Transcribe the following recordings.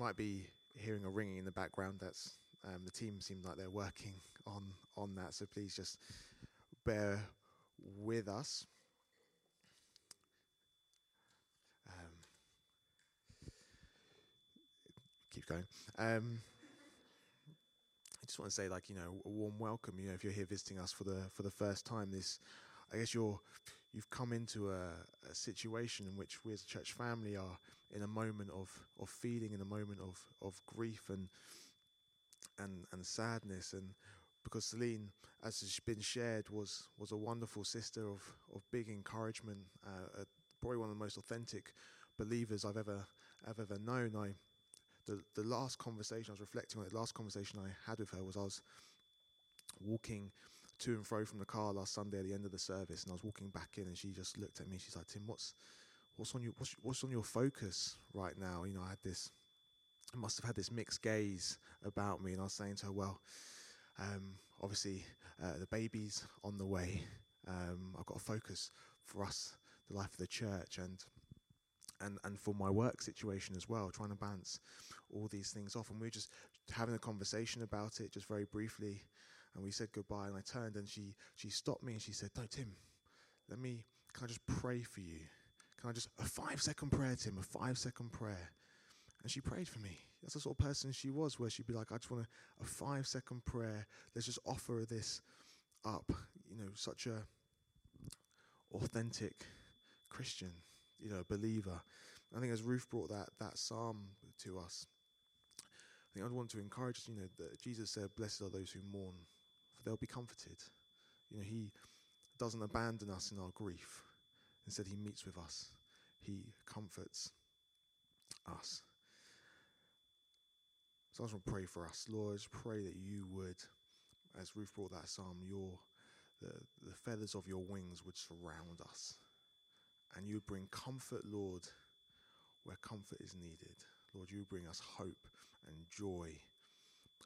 might be hearing a ringing in the background. That's um, the team seem like they're working on on that. So please just bear with us. Um, keep going. Um, I just want to say, like you know, a warm welcome. You know, if you're here visiting us for the for the first time, this, I guess you're you've come into a, a situation in which we as a church family are in a moment of of feeling, in a moment of of grief and and and sadness, and because Celine, as has been shared, was was a wonderful sister of of big encouragement, uh, probably one of the most authentic believers I've ever I've ever known. I the the last conversation I was reflecting on. The last conversation I had with her was I was walking to and fro from the car last Sunday at the end of the service, and I was walking back in, and she just looked at me. She's like, "Tim, what's what's on your what's, what's on your focus right now?" You know, I had this, I must have had this mixed gaze about me, and I was saying to her, "Well, um, obviously uh, the baby's on the way. Um, I've got a focus for us, the life of the church, and." And, and for my work situation as well, trying to balance all these things off. And we were just having a conversation about it, just very briefly and we said goodbye. And I turned and she she stopped me and she said, "No, Tim, let me. Can I just pray for you? Can I just a five second prayer, Tim? A five second prayer." And she prayed for me. That's the sort of person she was, where she'd be like, "I just want a, a five second prayer. Let's just offer this up." You know, such a authentic Christian, you know, believer. I think as Ruth brought that that psalm to us, I think I'd want to encourage you know, that Jesus said, Blessed are those who mourn, they'll be comforted. You know, He doesn't abandon us in our grief. Instead, He meets with us, He comforts us. So I just want to pray for us. Lord, pray that you would, as Ruth brought that psalm, your the, the feathers of your wings would surround us. And you would bring comfort, Lord, where comfort is needed. Lord, you bring us hope and joy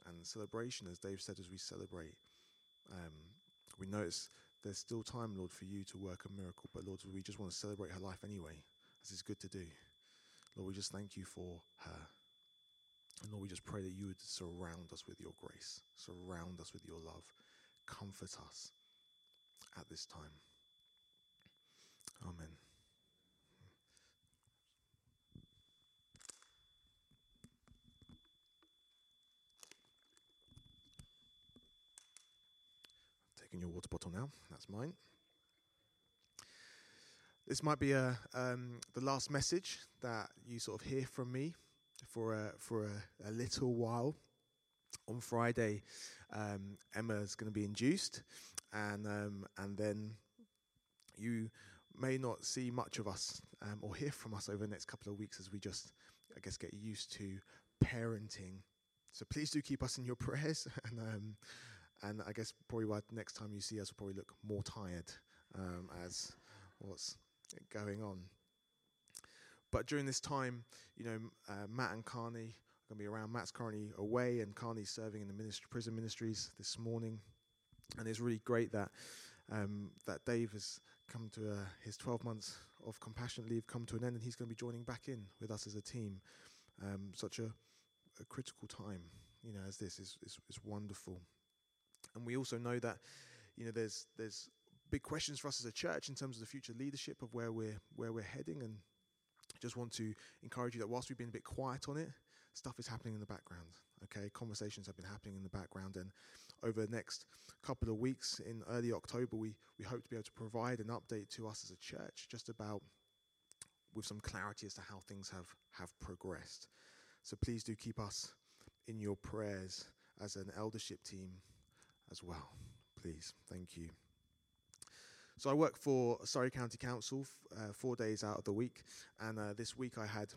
and celebration, as Dave said, as we celebrate. Um, we know there's still time, Lord, for you to work a miracle, but Lord, we just want to celebrate her life anyway, as it's good to do. Lord, we just thank you for her. And Lord, we just pray that you would surround us with your grace, surround us with your love, comfort us at this time. Amen. Your water bottle now. That's mine. This might be a, um, the last message that you sort of hear from me for a, for a, a little while. On Friday, um, Emma's going to be induced, and um, and then you may not see much of us um, or hear from us over the next couple of weeks as we just, I guess, get used to parenting. So please do keep us in your prayers, and um, and I guess probably why next time you see us, we'll probably look more tired um, as what's going on. But during this time, you know, uh, Matt and Carney are going to be around. Matt's currently away, and Carney's serving in the ministry, prison ministries this morning. And it's really great that um, that Dave has come to uh, his 12 months of compassionate leave come to an end, and he's going to be joining back in with us as a team. Um, such a, a, critical time, you know, as this is, is, is wonderful. And we also know that, you know, there's there's big questions for us as a church in terms of the future leadership of where we're where we're heading. And just want to encourage you that whilst we've been a bit quiet on it, stuff is happening in the background. Okay, conversations have been happening in the background, and over the next couple of weeks in early October, we we hope to be able to provide an update to us as a church just about with some clarity as to how things have have progressed. So please do keep us in your prayers as an eldership team as well. Please, thank you. So I work for Surrey County Council uh, four days out of the week, and uh, this week I had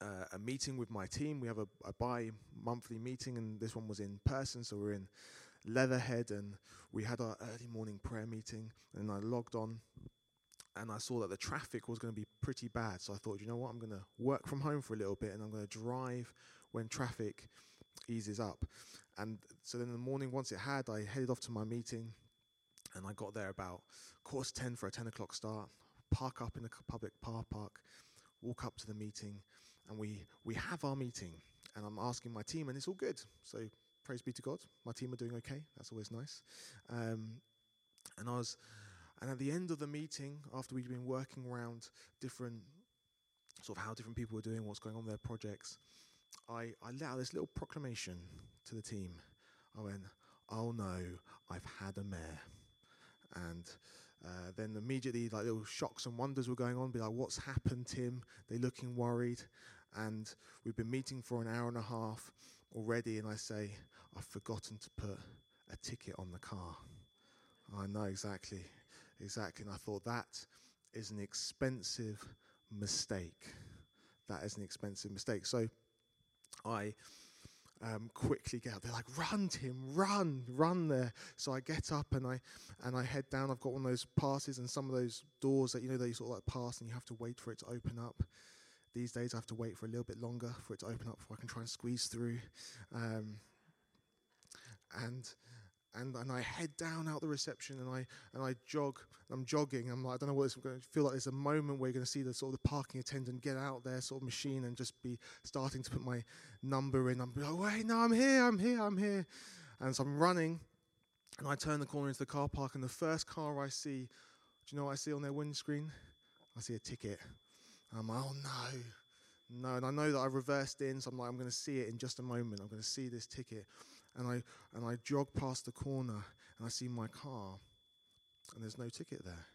uh, a meeting with my team. We have a, a bi-monthly meeting, and this one was in person, so we're in Leatherhead, and we had our early morning prayer meeting. And I logged on, and I saw that the traffic was going to be pretty bad. So I thought, you know what, I'm going to work from home for a little bit, and I'm going to drive when traffic eases up. And so then in the morning, once it had, I headed off to my meeting and I got there about course 10 for a 10 o'clock start, park up in the public car park, walk up to the meeting, and we we have our meeting, and I'm asking my team, and it's all good. So praise be to God, my team are doing okay. That's always nice. Um, and I was, and at the end of the meeting, after we'd been working around different sort of how different people were doing, what's going on with their projects, I, I let out this little proclamation to the team. I went, Oh no, I've had a mare. And uh, then immediately, like little shocks and wonders were going on. Be like, what's happened, Tim? They're looking worried. And we've been meeting for an hour and a half already. And I say, I've forgotten to put a ticket on the car. I know exactly, exactly. And I thought that is an expensive mistake. That is an expensive mistake. So I um, quickly get up. They're like, "Run, Tim, run, run there!" So I get up and I and I head down. I've got one of those passes and some of those doors that you know they sort of like pass and you have to wait for it to open up. These days I have to wait for a little bit longer for it to open up before I can try and squeeze through. Um, and and and I head down out the reception and I and I jog. I'm jogging. I'm like, I don't know what it's going to feel like. There's a moment where you're going to see the sort of the parking attendant get out their sort of machine and just be starting to put my number in. I'm like, wait, no, I'm here, I'm here, I'm here. And so I'm running, and I turn the corner into the car park, and the first car I see, do you know what I see on their windscreen? I see a ticket. I'm like, oh no. No, and I know that I reversed in, so I'm like, I'm going to see it in just a moment. I'm going to see this ticket and I and I jog past the corner and I see my car, and there's no ticket there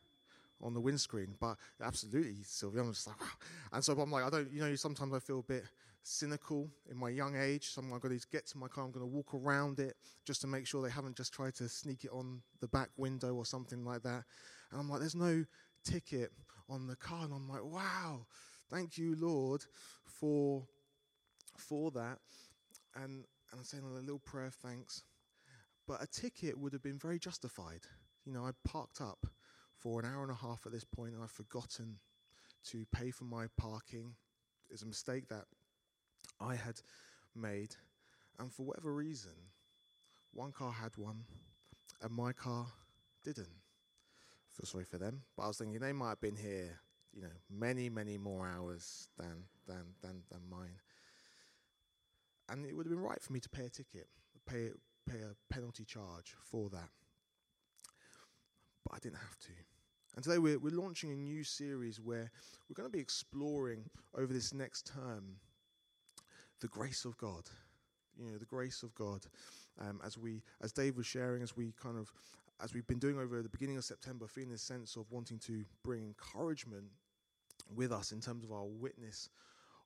on the windscreen. But absolutely, Sylvia, I'm just like, wow. And so I'm like, I don't, you know, sometimes I feel a bit cynical in my young age. So I'm going to get to my car, I'm going to walk around it just to make sure they haven't just tried to sneak it on the back window or something like that. And I'm like, there's no ticket on the car, and I'm like, wow, thank you, Lord, for for that. And and I'm saying a little prayer of thanks. But a ticket would have been very justified. You know, I parked up for an hour and a half at this point and I've forgotten to pay for my parking. It's a mistake that I had made. And for whatever reason, one car had one and my car didn't. I feel sorry for them. But I was thinking they might have been here, you know, many, many more hours than, than, than, than mine and it would have been right for me to pay a ticket, pay pay a penalty charge for that. But I didn't have to. And today we're, we're launching a new series where we're going to be exploring over this next term the grace of God. You know, the grace of God. Um, as we, as Dave was sharing, as we kind of, as we've been doing over the beginning of September, feeling this sense of wanting to bring encouragement with us in terms of our witness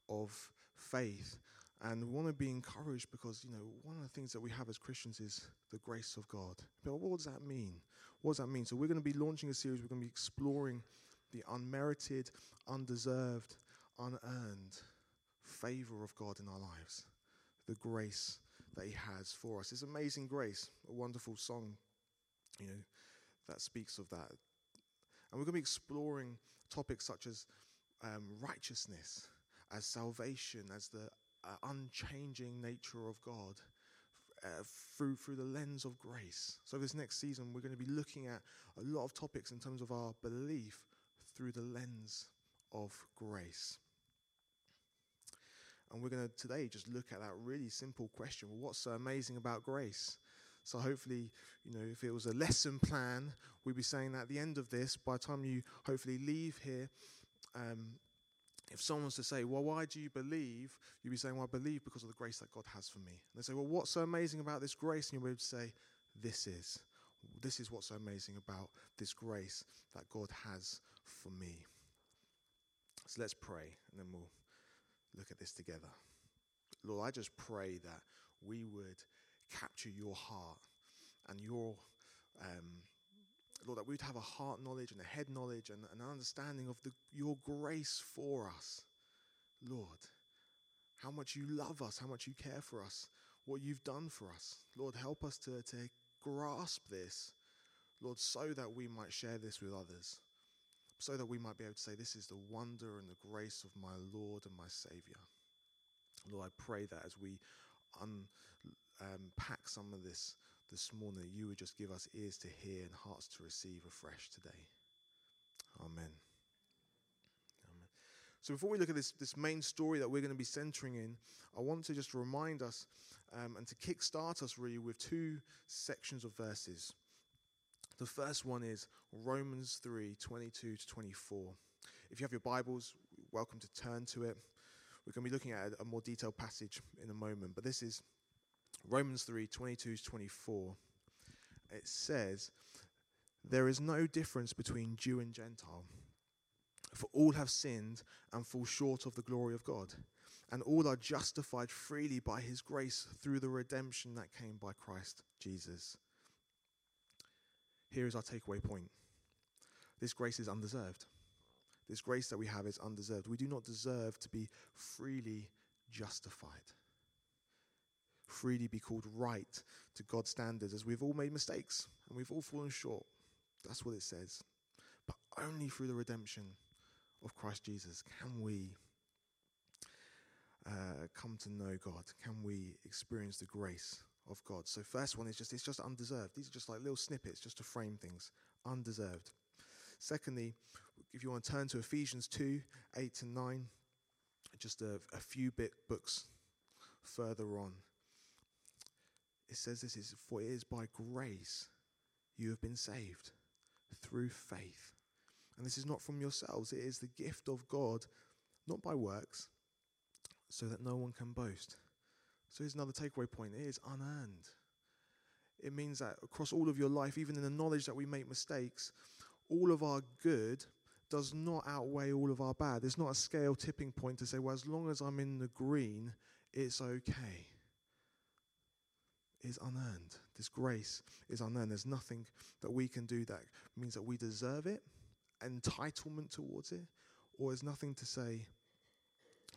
of faith. And we want to be encouraged because, you know, one of the things that we have as Christians is the grace of God. But what does that mean? What does that mean? So we're going to be launching a series, we're going to be exploring the unmerited, undeserved, unearned favor of God in our lives, the grace that He has for us. It's amazing grace, a wonderful song, you know, that speaks of that. And we're going to be exploring topics such as um, righteousness, as salvation, as the uh, unchanging nature of God uh, through through the lens of grace. So this next season, we're going to be looking at a lot of topics in terms of our belief through the lens of grace. And we're going to today just look at that really simple question: well, What's so amazing about grace? So hopefully, you know, if it was a lesson plan, we'd be saying that at the end of this, by the time you hopefully leave here, um, if someone was to say, Well, why do you believe? You'd be saying, Well, I believe because of the grace that God has for me. And they say, Well, what's so amazing about this grace? And you would say, This is. This is what's so amazing about this grace that God has for me. So let's pray and then we'll look at this together. Lord, I just pray that we would capture your heart and your um, Lord, that we'd have a heart knowledge and a head knowledge and an understanding of the, your grace for us. Lord, how much you love us, how much you care for us, what you've done for us. Lord, help us to, to grasp this, Lord, so that we might share this with others, so that we might be able to say, This is the wonder and the grace of my Lord and my Savior. Lord, I pray that as we unpack um, some of this this morning that you would just give us ears to hear and hearts to receive afresh today. Amen. Amen. So before we look at this, this main story that we're going to be centering in, I want to just remind us um, and to kickstart us really with two sections of verses. The first one is Romans 3 22 to 24. If you have your Bibles, welcome to turn to it. We're going to be looking at a more detailed passage in a moment, but this is Romans 3 22 24, It says, There is no difference between Jew and Gentile, for all have sinned and fall short of the glory of God, and all are justified freely by his grace through the redemption that came by Christ Jesus. Here is our takeaway point this grace is undeserved. This grace that we have is undeserved. We do not deserve to be freely justified, freely be called right to God's standards, as we've all made mistakes and we've all fallen short. That's what it says. But only through the redemption of Christ Jesus can we uh, come to know God? Can we experience the grace of God? So, first one is just it's just undeserved. These are just like little snippets just to frame things. Undeserved. Secondly, if you want to turn to Ephesians 2 8 to 9, just a, a few bit books further on, it says this is for it is by grace you have been saved through faith. And this is not from yourselves, it is the gift of God, not by works, so that no one can boast. So here's another takeaway point it is unearned. It means that across all of your life, even in the knowledge that we make mistakes, all of our good does not outweigh all of our bad. There's not a scale tipping point to say, well, as long as I'm in the green, it's okay. It's unearned. This grace is unearned. There's nothing that we can do that means that we deserve it, entitlement towards it, or there's nothing to say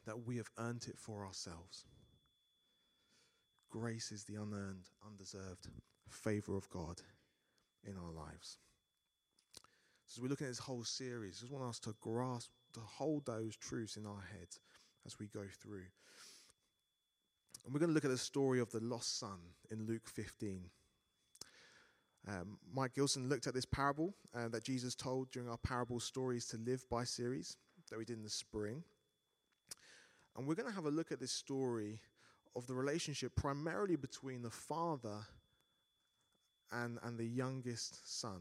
that we have earned it for ourselves. Grace is the unearned, undeserved favor of God in our lives. So as we're looking at this whole series, I just want us to grasp, to hold those truths in our heads as we go through. And we're going to look at the story of the lost son in Luke 15. Um, Mike Gilson looked at this parable uh, that Jesus told during our Parable Stories to Live by series that we did in the spring. And we're going to have a look at this story of the relationship primarily between the father and, and the youngest son.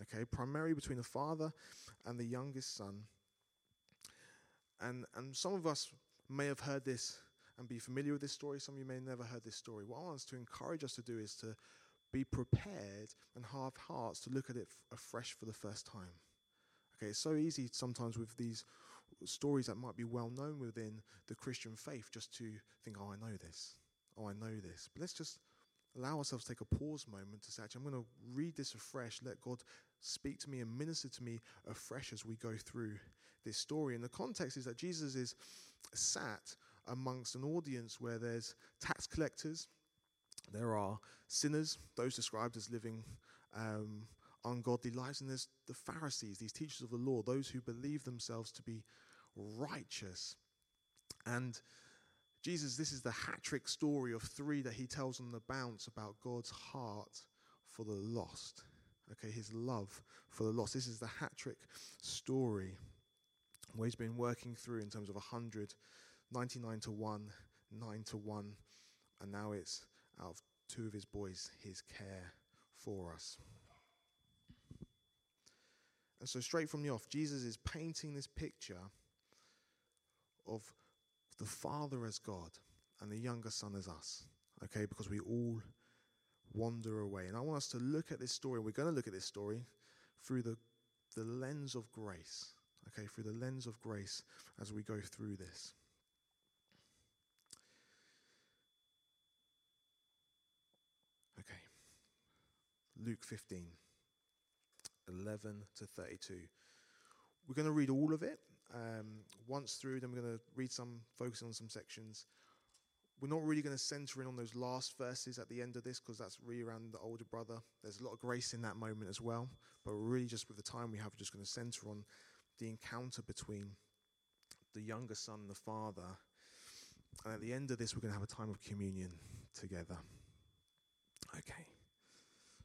Okay, primarily between the father and the youngest son. And, and some of us may have heard this and be familiar with this story. Some of you may have never heard this story. What I want us to encourage us to do is to be prepared and have hearts to look at it f- afresh for the first time. Okay, it's so easy sometimes with these stories that might be well known within the Christian faith just to think, oh, I know this. Oh, I know this. But let's just allow ourselves to take a pause moment to say, actually, I'm going to read this afresh. Let God speak to me and minister to me afresh as we go through this story. And the context is that Jesus is sat amongst an audience where there's tax collectors, there are sinners, those described as living um, ungodly lives, and there's the Pharisees, these teachers of the law, those who believe themselves to be righteous. And Jesus, this is the hat trick story of three that he tells on the bounce about God's heart for the lost. Okay, his love for the lost. This is the hat trick story where he's been working through in terms of a 100, 99 to 1, 9 to 1, and now it's out of two of his boys, his care for us. And so, straight from the off, Jesus is painting this picture of the Father as God and the younger Son as us, okay, because we all wander away. And I want us to look at this story. We're going to look at this story through the, the lens of grace, okay, through the lens of grace as we go through this. Okay. Luke 15, 11 to 32. We're going to read all of it um, once through, then we're going to read some, focusing on some sections. We're not really going to center in on those last verses at the end of this because that's really around the older brother. There's a lot of grace in that moment as well. But we're really just with the time we have, we're just going to center on the encounter between the younger son and the father. And at the end of this, we're going to have a time of communion together. Okay,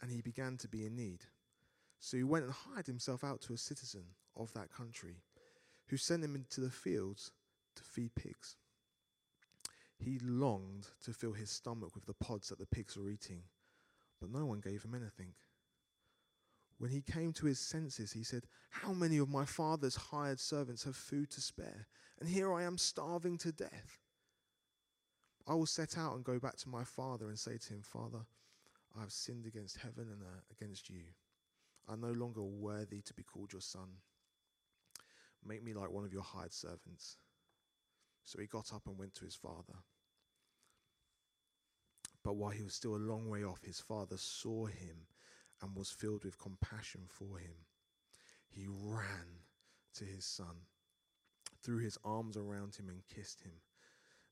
and he began to be in need. So he went and hired himself out to a citizen of that country, who sent him into the fields to feed pigs. He longed to fill his stomach with the pods that the pigs were eating, but no one gave him anything. When he came to his senses, he said, How many of my father's hired servants have food to spare? And here I am starving to death. I will set out and go back to my father and say to him, Father, I have sinned against heaven and uh, against you. I'm no longer worthy to be called your son. Make me like one of your hired servants. So he got up and went to his father. But while he was still a long way off, his father saw him and was filled with compassion for him. He ran to his son, threw his arms around him, and kissed him.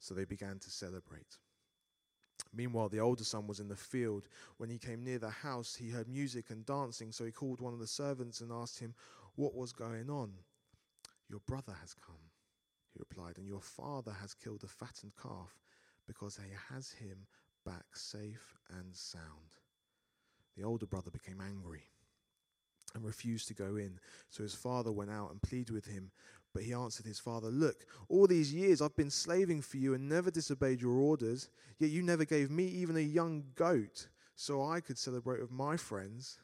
So they began to celebrate. Meanwhile, the older son was in the field. When he came near the house, he heard music and dancing. So he called one of the servants and asked him what was going on. Your brother has come, he replied, and your father has killed the fattened calf because he has him back safe and sound. The older brother became angry and refused to go in. So his father went out and pleaded with him. But he answered his father, Look, all these years I've been slaving for you and never disobeyed your orders, yet you never gave me even a young goat so I could celebrate with my friends.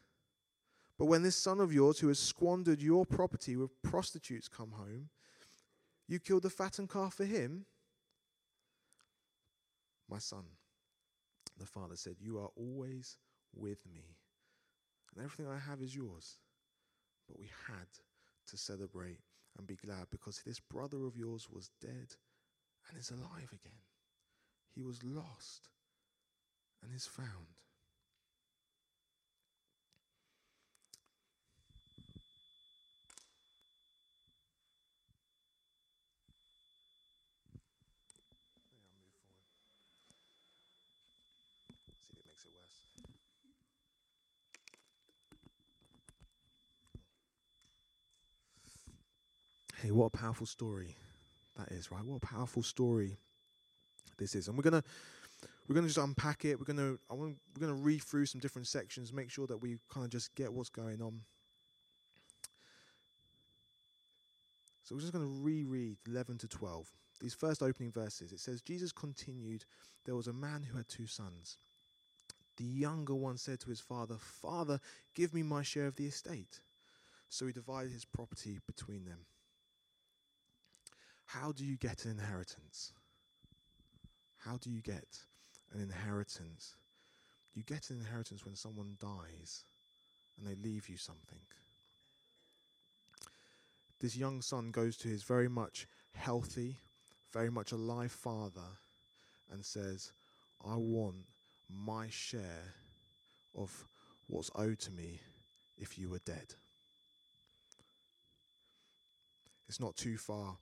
But when this son of yours, who has squandered your property with prostitutes, come home, you killed the fattened calf for him? My son, the father said, You are always with me, and everything I have is yours. But we had to celebrate and be glad because this brother of yours was dead and is alive again. He was lost and is found. What a powerful story that is, right? What a powerful story this is. And we're gonna we're gonna just unpack it. We're gonna I want we're gonna read through some different sections, make sure that we kind of just get what's going on. So we're just going to reread 11 to 12. These first opening verses. It says, Jesus continued, There was a man who had two sons. The younger one said to his father, Father, give me my share of the estate. So he divided his property between them. How do you get an inheritance? How do you get an inheritance? You get an inheritance when someone dies and they leave you something. This young son goes to his very much healthy, very much alive father and says, I want my share of what's owed to me if you were dead. It's not too far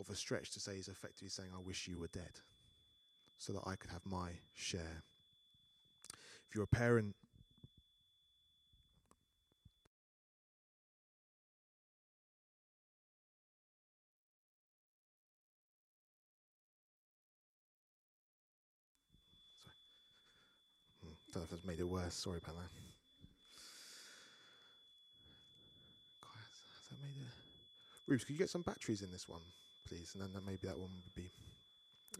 of a stretch to say he's effectively saying, I wish you were dead so that I could have my share. If you're a parent, Sorry. Hmm, don't know if that's made it worse. Sorry about that. God, has that made it? Rubes, could you get some batteries in this one? And then maybe that one would be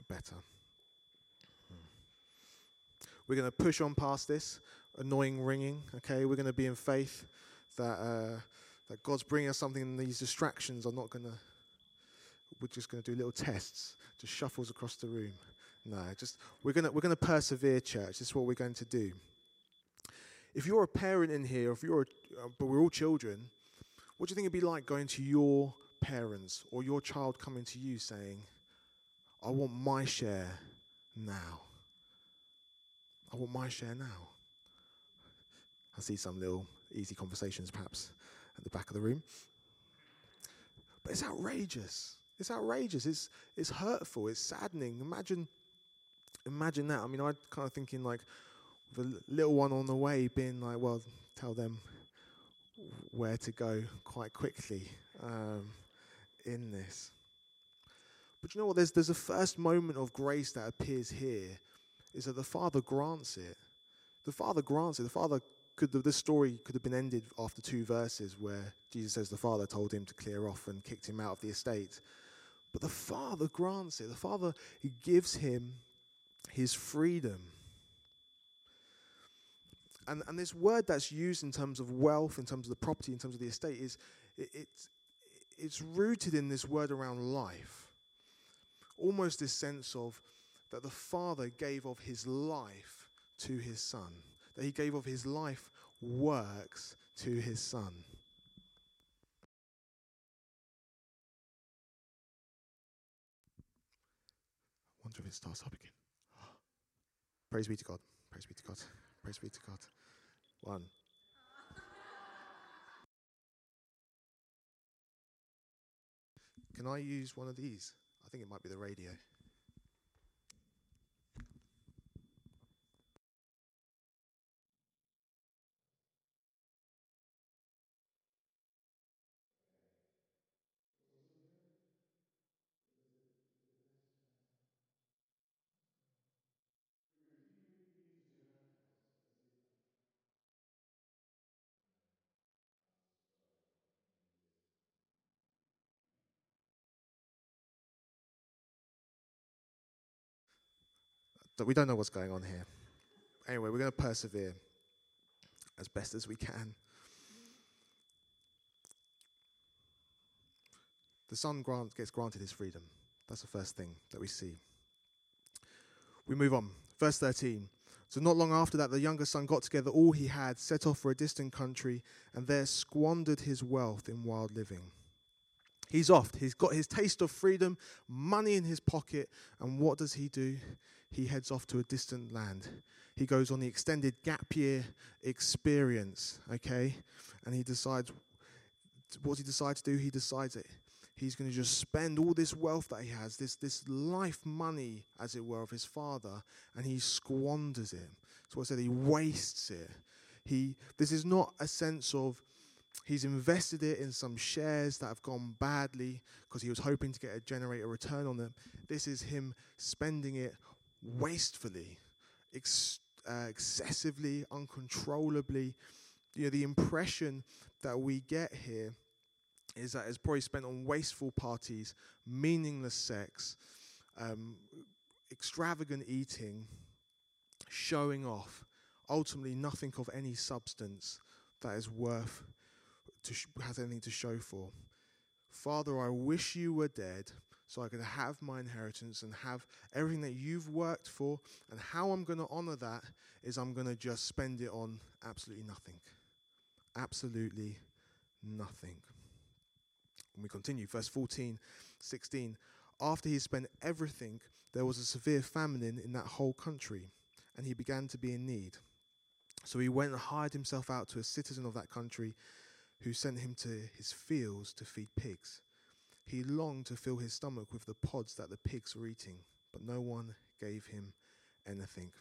better. Hmm. We're going to push on past this annoying ringing. Okay, we're going to be in faith that uh, that God's bringing us something, and these distractions are not going to we're just going to do little tests, just shuffles across the room. No, just we're going to we're going to persevere, church. This is what we're going to do. If you're a parent in here, if you're, a, uh, but we're all children, what do you think it'd be like going to your parents or your child coming to you saying, "I want my share now. I want my share now." I see some little easy conversations, perhaps, at the back of the room. But it's outrageous. It's outrageous. It's it's hurtful. It's saddening. Imagine, imagine that. I mean, I kind of thinking like the little one on the way being like, well, tell them where to go quite quickly um, in this. But you know what? There's there's a first moment of grace that appears here, is that the Father grants it. The Father grants it. The Father could this story could have been ended after two verses where Jesus says the Father told him to clear off and kicked him out of the estate. But the Father grants it. The Father he gives him his freedom. And, and this word that's used in terms of wealth, in terms of the property, in terms of the estate, is it, it's, it's rooted in this word around life. Almost this sense of that the Father gave of his life to his Son that he gave of his life works to his son. I wonder if it starts up again. Praise be to God. Praise be to God. Praise be to God. One. Can I use one of these? I think it might be the radio. But we don't know what's going on here. Anyway, we're going to persevere as best as we can. The son grant, gets granted his freedom. That's the first thing that we see. We move on. Verse 13. So, not long after that, the younger son got together all he had, set off for a distant country, and there squandered his wealth in wild living. He's off. He's got his taste of freedom, money in his pocket, and what does he do? He heads off to a distant land. He goes on the extended gap year experience, okay? And he decides, what he decides to do? He decides that he's going to just spend all this wealth that he has, this, this life money, as it were, of his father, and he squanders it. So I said he wastes it. He, this is not a sense of he's invested it in some shares that have gone badly because he was hoping to get a generate a return on them. This is him spending it wastefully, ex- uh, excessively, uncontrollably. You know, the impression that we get here is that it's probably spent on wasteful parties, meaningless sex, um, extravagant eating, showing off, ultimately nothing of any substance that is worth to sh- has anything to show for. Father, I wish you were dead so I can have my inheritance and have everything that you've worked for. And how I'm going to honor that is I'm going to just spend it on absolutely nothing. Absolutely nothing. And we continue, verse 14, 16. After he spent everything, there was a severe famine in that whole country, and he began to be in need. So he went and hired himself out to a citizen of that country who sent him to his fields to feed pigs. He longed to fill his stomach with the pods that the pigs were eating, but no one gave him anything.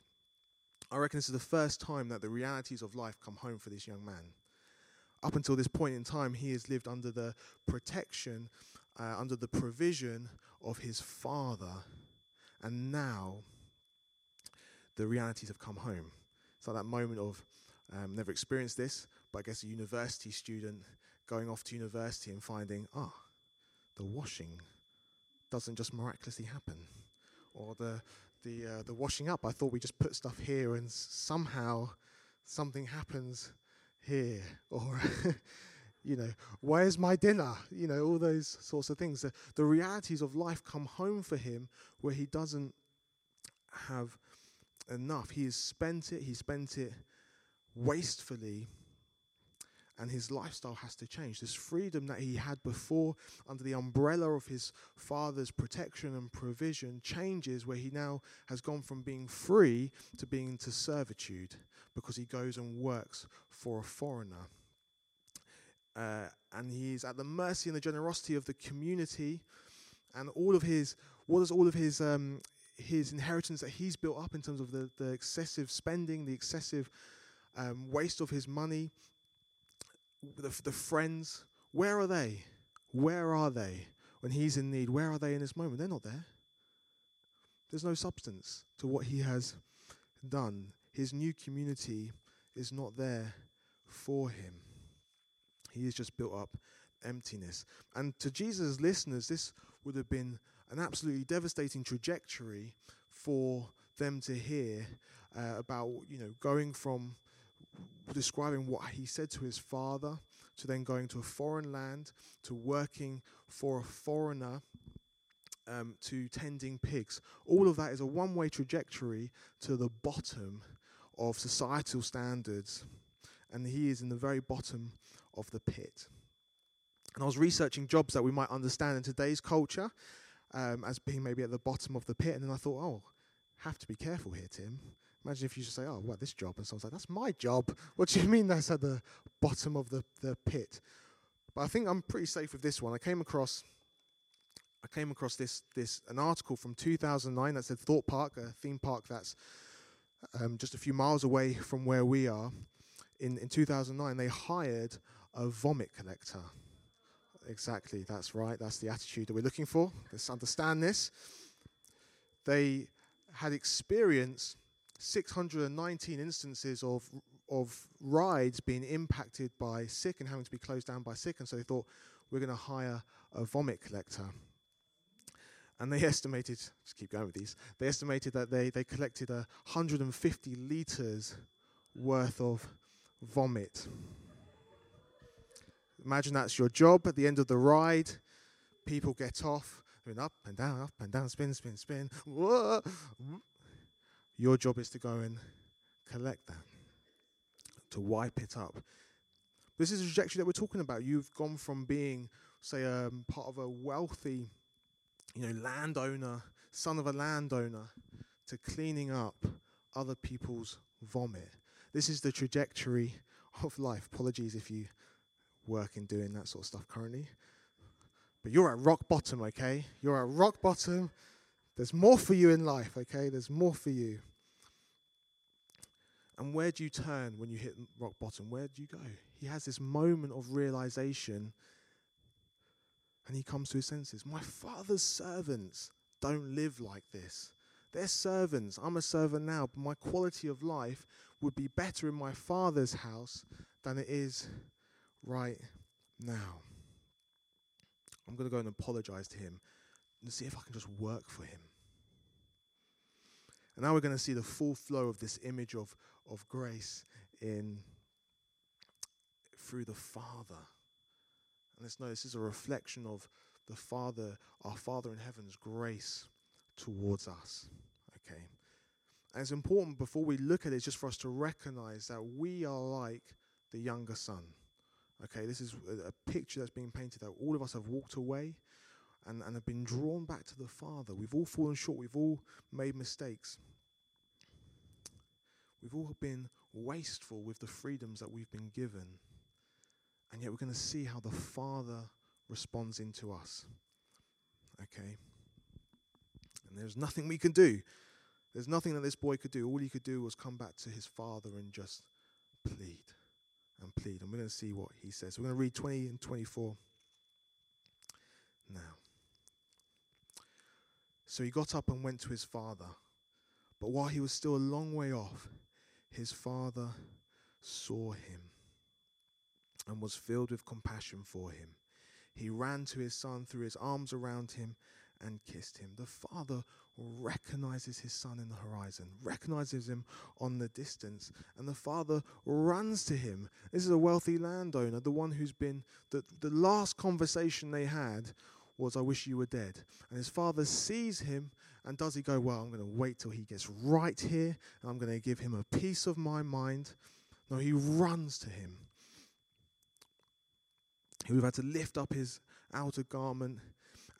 I reckon this is the first time that the realities of life come home for this young man. Up until this point in time, he has lived under the protection, uh, under the provision of his father, and now the realities have come home. It's like that moment of um, never experienced this, but I guess a university student going off to university and finding, ah, the washing doesn't just miraculously happen, or the the uh, the washing up. I thought we just put stuff here and somehow something happens here, or You know, where's my dinner? You know, all those sorts of things. The, the realities of life come home for him where he doesn't have enough. He has spent it, he spent it wastefully, and his lifestyle has to change. This freedom that he had before under the umbrella of his father's protection and provision changes where he now has gone from being free to being into servitude because he goes and works for a foreigner. Uh, and he's at the mercy and the generosity of the community and all of his what does all of his um, his inheritance that he's built up in terms of the, the excessive spending the excessive um, waste of his money the, the friends where are they? Where are they? When he's in need where are they in this moment? They're not there. There's no substance to what he has done. His new community is not there for him. He has just built up emptiness. And to Jesus' listeners, this would have been an absolutely devastating trajectory for them to hear uh, about, you know, going from describing what he said to his father to then going to a foreign land to working for a foreigner um, to tending pigs. All of that is a one way trajectory to the bottom of societal standards. And he is in the very bottom of the pit. And I was researching jobs that we might understand in today's culture um, as being maybe at the bottom of the pit. And then I thought, oh, have to be careful here, Tim. Imagine if you just say, oh, well, this job. And someone's like, that's my job. What do you mean that's at the bottom of the, the pit? But I think I'm pretty safe with this one. I came across. I came across this this an article from 2009 that said Thorpe Park, a theme park that's um, just a few miles away from where we are. In in 2009, they hired a vomit collector. Exactly, that's right. That's the attitude that we're looking for. Let's understand this. They had experienced 619 instances of of rides being impacted by sick and having to be closed down by sick, and so they thought we're going to hire a vomit collector. And they estimated, just keep going with these. They estimated that they they collected 150 liters worth of vomit. Imagine that's your job at the end of the ride. People get off, going up and down, up and down, spin, spin, spin. Whoa. Your job is to go and collect that, to wipe it up. This is trajectory that we're talking about. You've gone from being, say, um, part of a wealthy, you know, landowner, son of a landowner, to cleaning up other people's vomit. This is the trajectory of life. Apologies if you work in doing that sort of stuff currently. But you're at rock bottom, okay? You're at rock bottom. There's more for you in life, okay? There's more for you. And where do you turn when you hit rock bottom? Where do you go? He has this moment of realization and he comes to his senses. My father's servants don't live like this. They're servants. I'm a servant now, but my quality of life would be better in my father's house than it is right now. I'm going to go and apologize to him and see if I can just work for him. And now we're going to see the full flow of this image of, of grace in through the Father. And let's know this is a reflection of the Father, our Father in heaven's grace towards us. Okay. And it's important before we look at it, just for us to recognize that we are like the younger son. Okay, this is a, a picture that's being painted that all of us have walked away and, and have been drawn back to the Father. We've all fallen short, we've all made mistakes. We've all been wasteful with the freedoms that we've been given. And yet we're going to see how the Father responds into us. Okay? And there's nothing we can do. There's nothing that this boy could do. All he could do was come back to his father and just plead and plead. And we're going to see what he says. We're going to read 20 and 24 now. So he got up and went to his father. But while he was still a long way off, his father saw him and was filled with compassion for him. He ran to his son, threw his arms around him, and kissed him. The father recognizes his son in the horizon, recognizes him on the distance, and the father runs to him. This is a wealthy landowner, the one who's been, the, the last conversation they had was, I wish you were dead. And his father sees him, and does he go, Well, I'm going to wait till he gets right here, and I'm going to give him a piece of my mind? No, he runs to him. He would have had to lift up his outer garment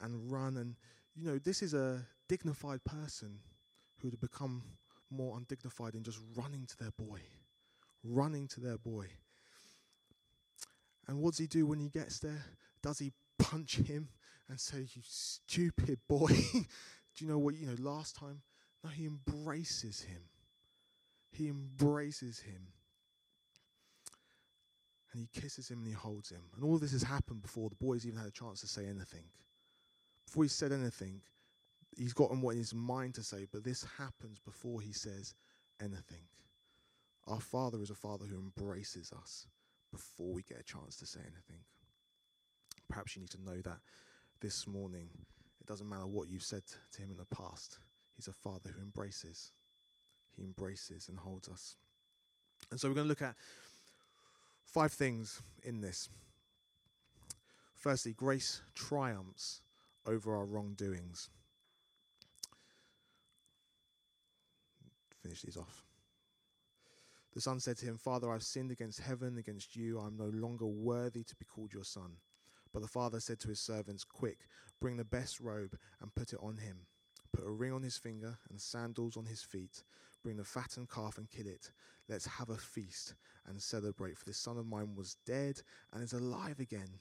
and run. And, you know, this is a dignified person who would have become more undignified in just running to their boy. Running to their boy. And what does he do when he gets there? Does he punch him and say, You stupid boy? do you know what, you know, last time? No, he embraces him. He embraces him. And he kisses him and he holds him. And all this has happened before the boy's even had a chance to say anything. Before he said anything, he's gotten what in his mind to say, but this happens before he says anything. Our Father is a Father who embraces us before we get a chance to say anything. Perhaps you need to know that this morning. Doesn't matter what you've said to him in the past, he's a Father who embraces. He embraces and holds us. And so we're going to look at five things in this. Firstly, grace triumphs over our wrongdoings. Finish these off. The son said to him, Father, I've sinned against heaven, against you. I'm no longer worthy to be called your son. But the father said to his servants, Quick, bring the best robe and put it on him. Put a ring on his finger and sandals on his feet. Bring the fattened calf and kill it. Let's have a feast and celebrate. For this son of mine was dead and is alive again.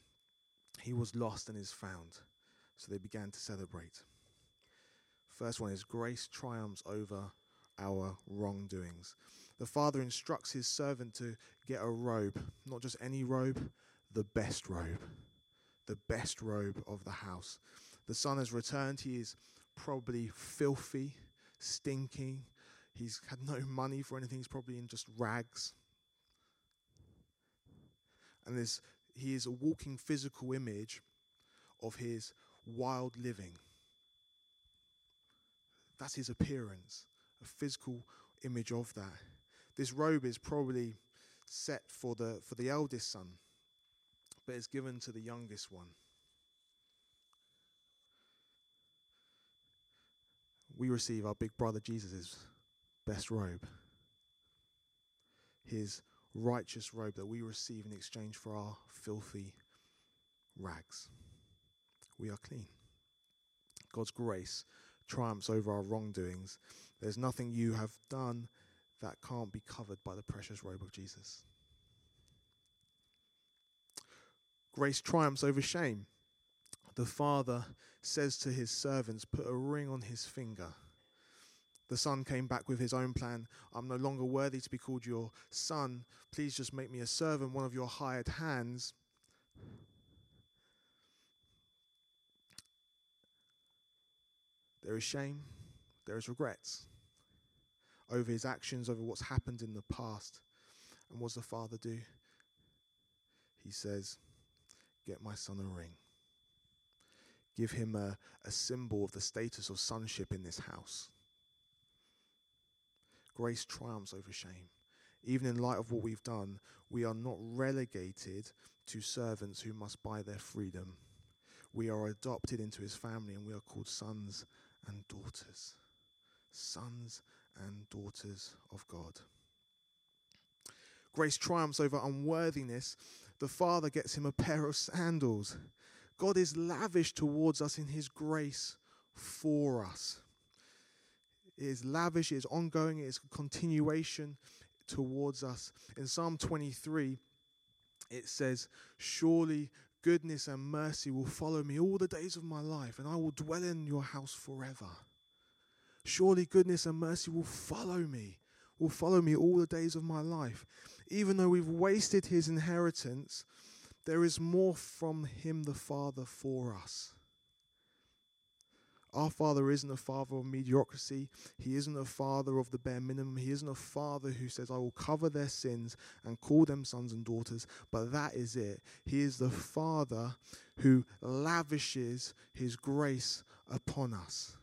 He was lost and is found. So they began to celebrate. First one is grace triumphs over our wrongdoings. The father instructs his servant to get a robe, not just any robe, the best robe. The best robe of the house. The son has returned. He is probably filthy, stinking. He's had no money for anything. He's probably in just rags. And this, he is a walking physical image of his wild living. That's his appearance, a physical image of that. This robe is probably set for the for the eldest son, but it's given to the youngest one. We receive our big brother Jesus' best robe, his righteous robe that we receive in exchange for our filthy rags we are clean. God's grace triumphs over our wrongdoings. There's nothing you have done that can't be covered by the precious robe of Jesus. Grace triumphs over shame. The father says to his servants, Put a ring on his finger. The son came back with his own plan. I'm no longer worthy to be called your son. Please just make me a servant, one of your hired hands. There is shame, there is regrets over his actions, over what's happened in the past. And what does the father do? He says, Get my son a ring. Give him a, a symbol of the status of sonship in this house. Grace triumphs over shame. Even in light of what we've done, we are not relegated to servants who must buy their freedom. We are adopted into his family and we are called sons and daughters. Sons and daughters of God. Grace triumphs over unworthiness. The Father gets him a pair of sandals. God is lavish towards us in his grace for us. It is lavish, it is ongoing, it is a continuation towards us. In Psalm 23, it says, Surely goodness and mercy will follow me all the days of my life, and I will dwell in your house forever. Surely goodness and mercy will follow me, will follow me all the days of my life. Even though we've wasted his inheritance, there is more from him the Father for us. Our Father isn't a father of mediocrity. He isn't a father of the bare minimum. He isn't a father who says, I will cover their sins and call them sons and daughters, but that is it. He is the Father who lavishes his grace upon us.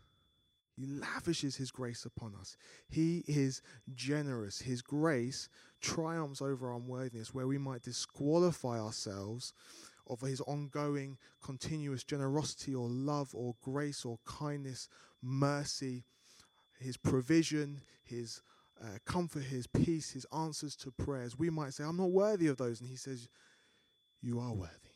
He lavishes his grace upon us. He is generous. His grace triumphs over our unworthiness, where we might disqualify ourselves of his ongoing, continuous generosity or love or grace or kindness, mercy, his provision, his uh, comfort, his peace, his answers to prayers. We might say, I'm not worthy of those. And he says, You are worthy.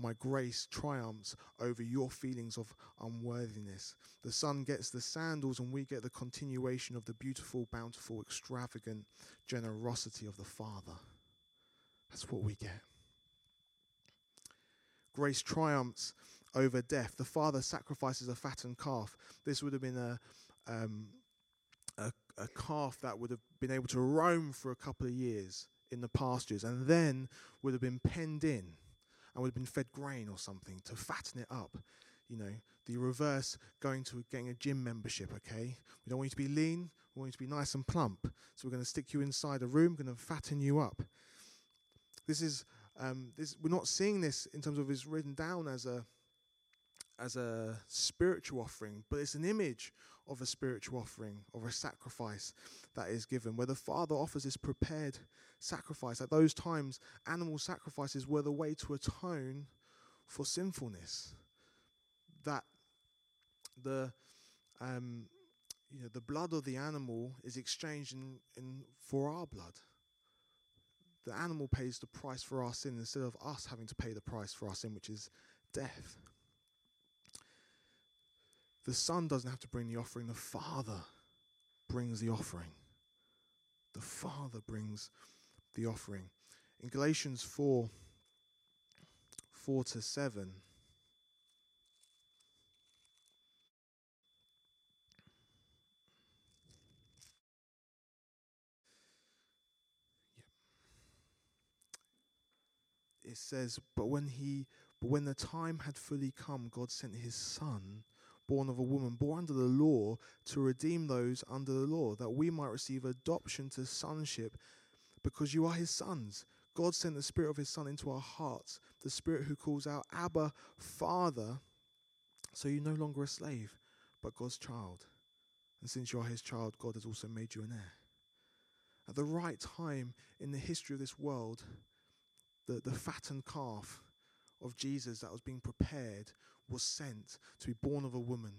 My grace triumphs over your feelings of unworthiness. The son gets the sandals, and we get the continuation of the beautiful, bountiful, extravagant generosity of the Father. That's what we get. Grace triumphs over death. The Father sacrifices a fattened calf. This would have been a, um, a, a calf that would have been able to roam for a couple of years in the pastures and then would have been penned in and would have been fed grain or something to fatten it up. You know, the reverse going to getting a gym membership, okay? We don't want you to be lean, we want you to be nice and plump. So we're going to stick you inside a room, going to fatten you up. This is um, this, we're not seeing this in terms of it's written down as a as a spiritual offering, but it's an image of a spiritual offering, of a sacrifice that is given, where the Father offers this prepared sacrifice. At those times, animal sacrifices were the way to atone for sinfulness. That the um, you know the blood of the animal is exchanged in, in for our blood. The animal pays the price for our sin instead of us having to pay the price for our sin, which is death. The Son doesn't have to bring the offering, the Father brings the offering. The Father brings the offering. In Galatians 4 4 to 7, it says, But when he but when the time had fully come, God sent his son born of a woman, born under the law, to redeem those under the law, that we might receive adoption to sonship, because you are his sons. God sent the Spirit of his Son into our hearts, the Spirit who calls out, Abba, Father. So you're no longer a slave, but God's child. And since you are his child, God has also made you an heir. At the right time in the history of this world, the, the fattened calf of Jesus that was being prepared was sent to be born of a woman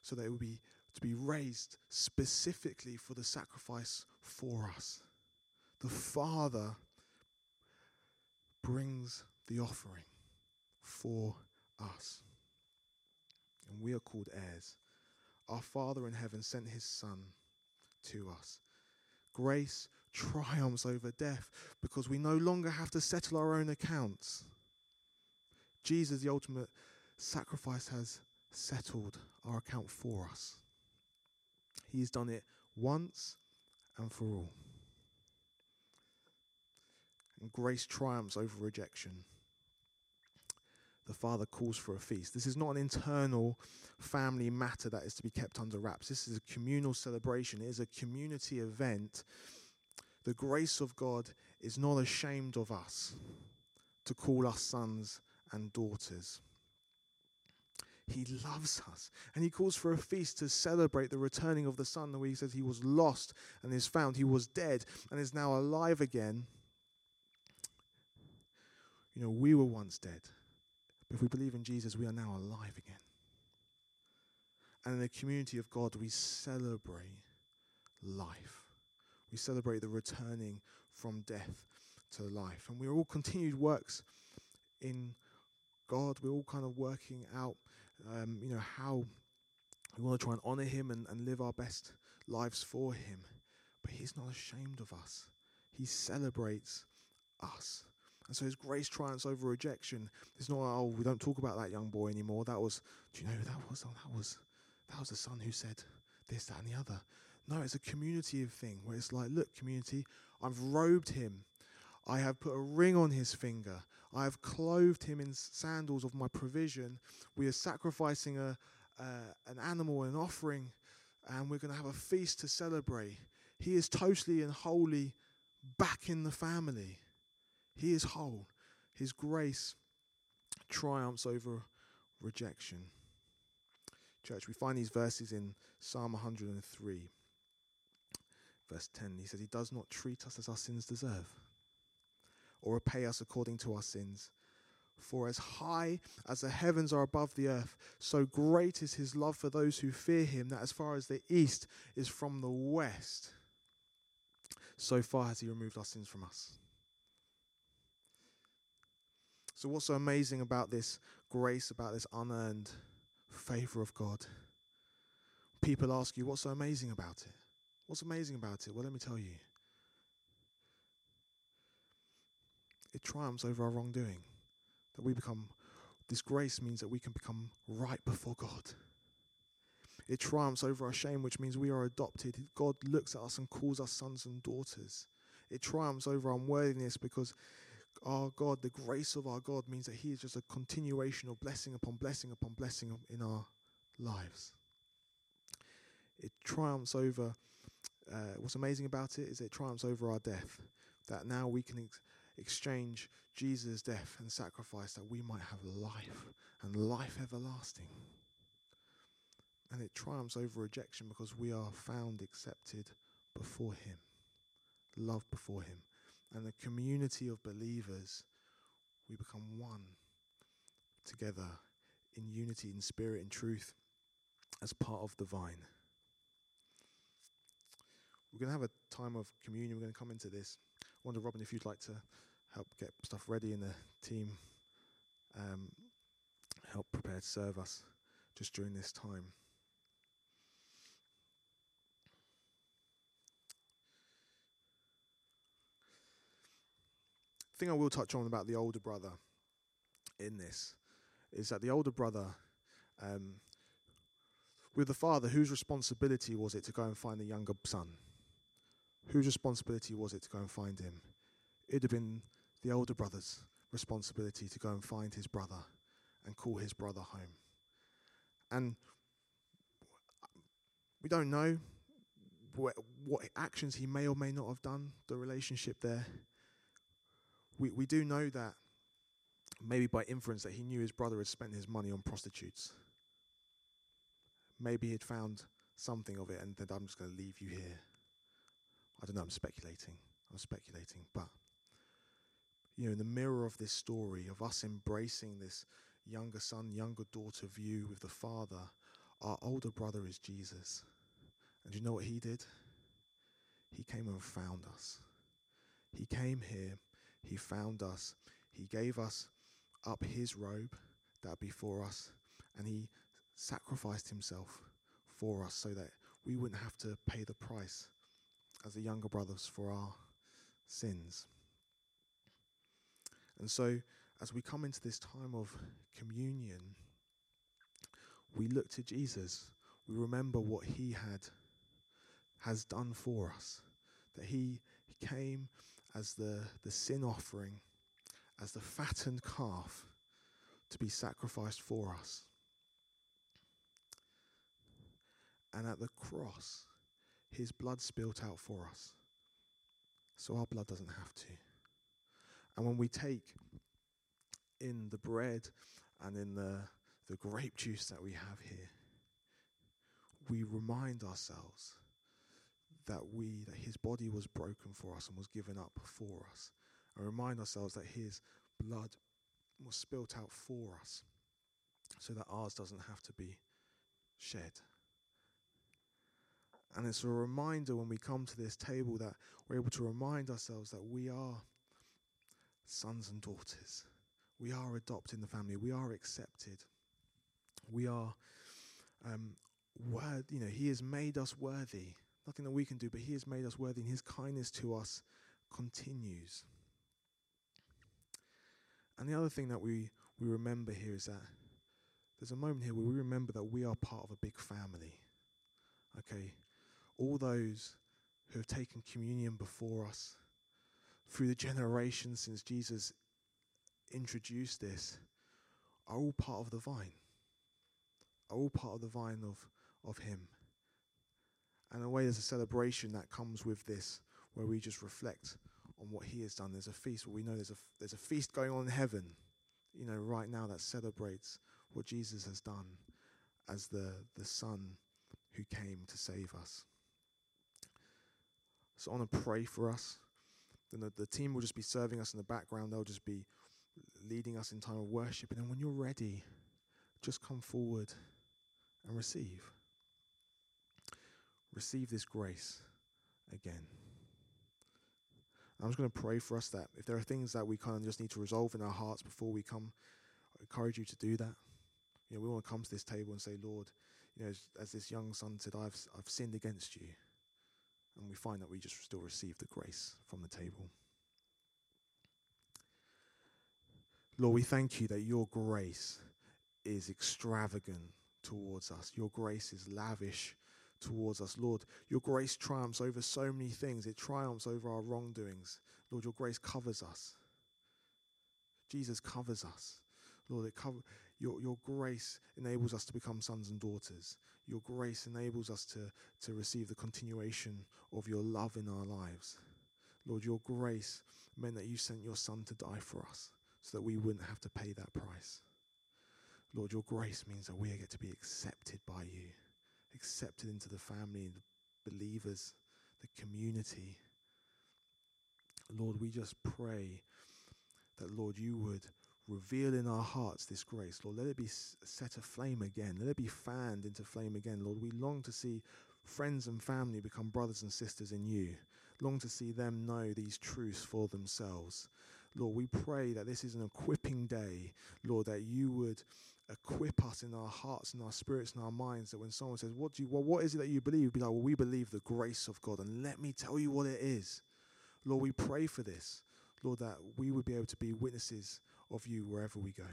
so that it would be to be raised specifically for the sacrifice for us. The Father brings the offering for us. And we are called heirs. Our Father in heaven sent his Son to us. Grace triumphs over death because we no longer have to settle our own accounts. Jesus, the ultimate sacrifice, has settled our account for us. He's done it once and for all. And grace triumphs over rejection. The Father calls for a feast. This is not an internal family matter that is to be kept under wraps. This is a communal celebration, it is a community event. The grace of God is not ashamed of us to call us sons and daughters. He loves us. And he calls for a feast to celebrate the returning of the Son, where he says he was lost and is found. He was dead and is now alive again. You know, we were once dead. But if we believe in Jesus, we are now alive again. And in the community of God, we celebrate life. We celebrate the returning from death to life. And we're all continued works in God. We're all kind of working out, um, you know, how we want to try and honor Him and, and live our best lives for Him. But He's not ashamed of us, He celebrates us. And so his grace triumphs over rejection. It's not, oh, we don't talk about that young boy anymore. That was, do you know who that was? Oh, that was, that was the son who said this, that, and the other. No, it's a community of thing where it's like, look, community, I've robed him I have put a ring on his finger. I have clothed him in sandals of my provision. We are sacrificing a, uh, an animal, an offering, and we're going to have a feast to celebrate. He is totally and wholly back in the family. He is whole. His grace triumphs over rejection. Church, we find these verses in Psalm 103, verse 10. He says, He does not treat us as our sins deserve, or repay us according to our sins. For as high as the heavens are above the earth, so great is his love for those who fear him, that as far as the east is from the west, so far has he removed our sins from us. So, what's so amazing about this grace, about this unearned favor of God? People ask you, what's so amazing about it? What's amazing about it? Well, let me tell you. It triumphs over our wrongdoing. That we become, this grace means that we can become right before God. It triumphs over our shame, which means we are adopted. God looks at us and calls us sons and daughters. It triumphs over unworthiness because our God, the grace of our God, means that He is just a continuation of blessing upon blessing upon blessing in our lives. It triumphs over, uh, what's amazing about it is it triumphs over our death. That now we can ex- exchange Jesus' death and sacrifice that we might have life and life everlasting. And it triumphs over rejection because we are found accepted before Him, loved before Him. And the community of believers, we become one together in unity, in spirit, in truth, as part of the vine. We're going to have a time of communion. We're going to come into this. Wonder, Robin, if you'd like to help get stuff ready in the team, um, help prepare to serve us just during this time. thing I will touch on about the older brother in this is that the older brother, um, with the father, whose responsibility was it to go and find the younger son? Whose responsibility was it to go and find him? It'd have been the older brother's responsibility to go and find his brother and call his brother home. And we don't know what, what actions he may or may not have done, the relationship there we, we do know that maybe by inference that he knew his brother had spent his money on prostitutes. Maybe he'd found something of it and then I'm just going to leave you here. I don't know, I'm speculating. I'm speculating. But, you know, in the mirror of this story of us embracing this younger son, younger daughter view with the father, our older brother is Jesus. And you know what he did? He came and found us. He came here he found us. He gave us up his robe that before us, and he sacrificed himself for us so that we wouldn't have to pay the price as the younger brothers for our sins. And so, as we come into this time of communion, we look to Jesus. We remember what he had has done for us. That he, came as the, the sin offering, as the fattened calf to be sacrificed for us. And at the cross, his blood spilt out for us. So our blood doesn't have to. And when we take in the bread and in the, the grape juice that we have here, we remind ourselves that we that his body was broken for us and was given up for us and remind ourselves that his blood was spilt out for us so that ours doesn't have to be shed and it's a reminder when we come to this table that we're able to remind ourselves that we are sons and daughters we are adopted in the family we are accepted we are um, you know, he has made us worthy nothing that we can do, but He has made us worthy, and His kindness to us continues. And the other thing that we, we remember here is that there's a moment here where we remember that we are part of a big family. Okay? All those who have taken communion before us through the generations since Jesus introduced this are all part of the vine, are all part of the vine of, of Him. And in a way, there's a celebration that comes with this, where we just reflect on what He has done. There's a feast where we know there's a, there's a feast going on in heaven, you know, right now that celebrates what Jesus has done. as the, the Son who came to save us. So I want to pray for us. Then the, the team will just be serving us in the background. They'll just be leading us in time of worship. And then when you're ready, just come forward and receive. Receive this grace again. I'm just going to pray for us that if there are things that we kind of just need to resolve in our hearts before we come, I encourage you to do that. You know, we want to come to this table and say, Lord, you know, as, as this young son said, I've, I've sinned against you. And we find that we just still receive the grace from the table. Lord, we thank you that your grace is extravagant towards us. Your grace is lavish towards us. Lord, your grace triumphs over so many things. It triumphs over our wrongdoings. Lord, your grace covers us. Jesus covers us. Lord, it cover, your, your grace enables us to become sons and daughters. Your grace enables us to, to receive the continuation of your love in our lives. Lord, your grace meant that you sent your son to die for us so that we wouldn't have to pay that price. Lord, your grace means that we get to be accepted by you, accepted into the family, the believers, the community. Lord, we just pray that, Lord, you would reveal in our hearts this grace. Lord, let it be set aflame again. Let it be fanned into flame again. Lord, we long to see friends and family become brothers and sisters in you. Long to see them know these truths for themselves. Lord, we pray that this is an equipping day, Lord, that you would equip us in our hearts and our spirits and our minds that when someone says, What do you well, what is it that you believe? Be like, Well, we believe the grace of God, and let me tell you what it is. Lord, we pray for this. Lord, that we would be able to be witnesses of you wherever we go.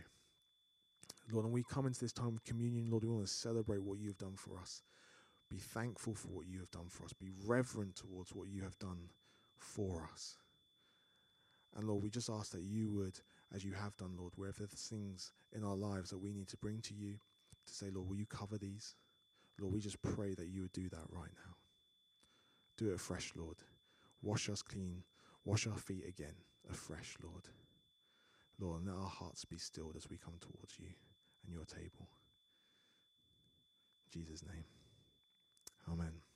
Lord, and we come into this time of communion, Lord, we want to celebrate what you've done for us. Be thankful for what you have done for us. Be reverent towards what you have done for us. And Lord, we just ask that you would, as you have done, Lord, wherever there's things in our lives that we need to bring to you, to say, Lord, will you cover these? Lord, we just pray that you would do that right now. Do it afresh, Lord. Wash us clean. Wash our feet again afresh, Lord. Lord, let our hearts be stilled as we come towards you and your table. In Jesus' name. Amen.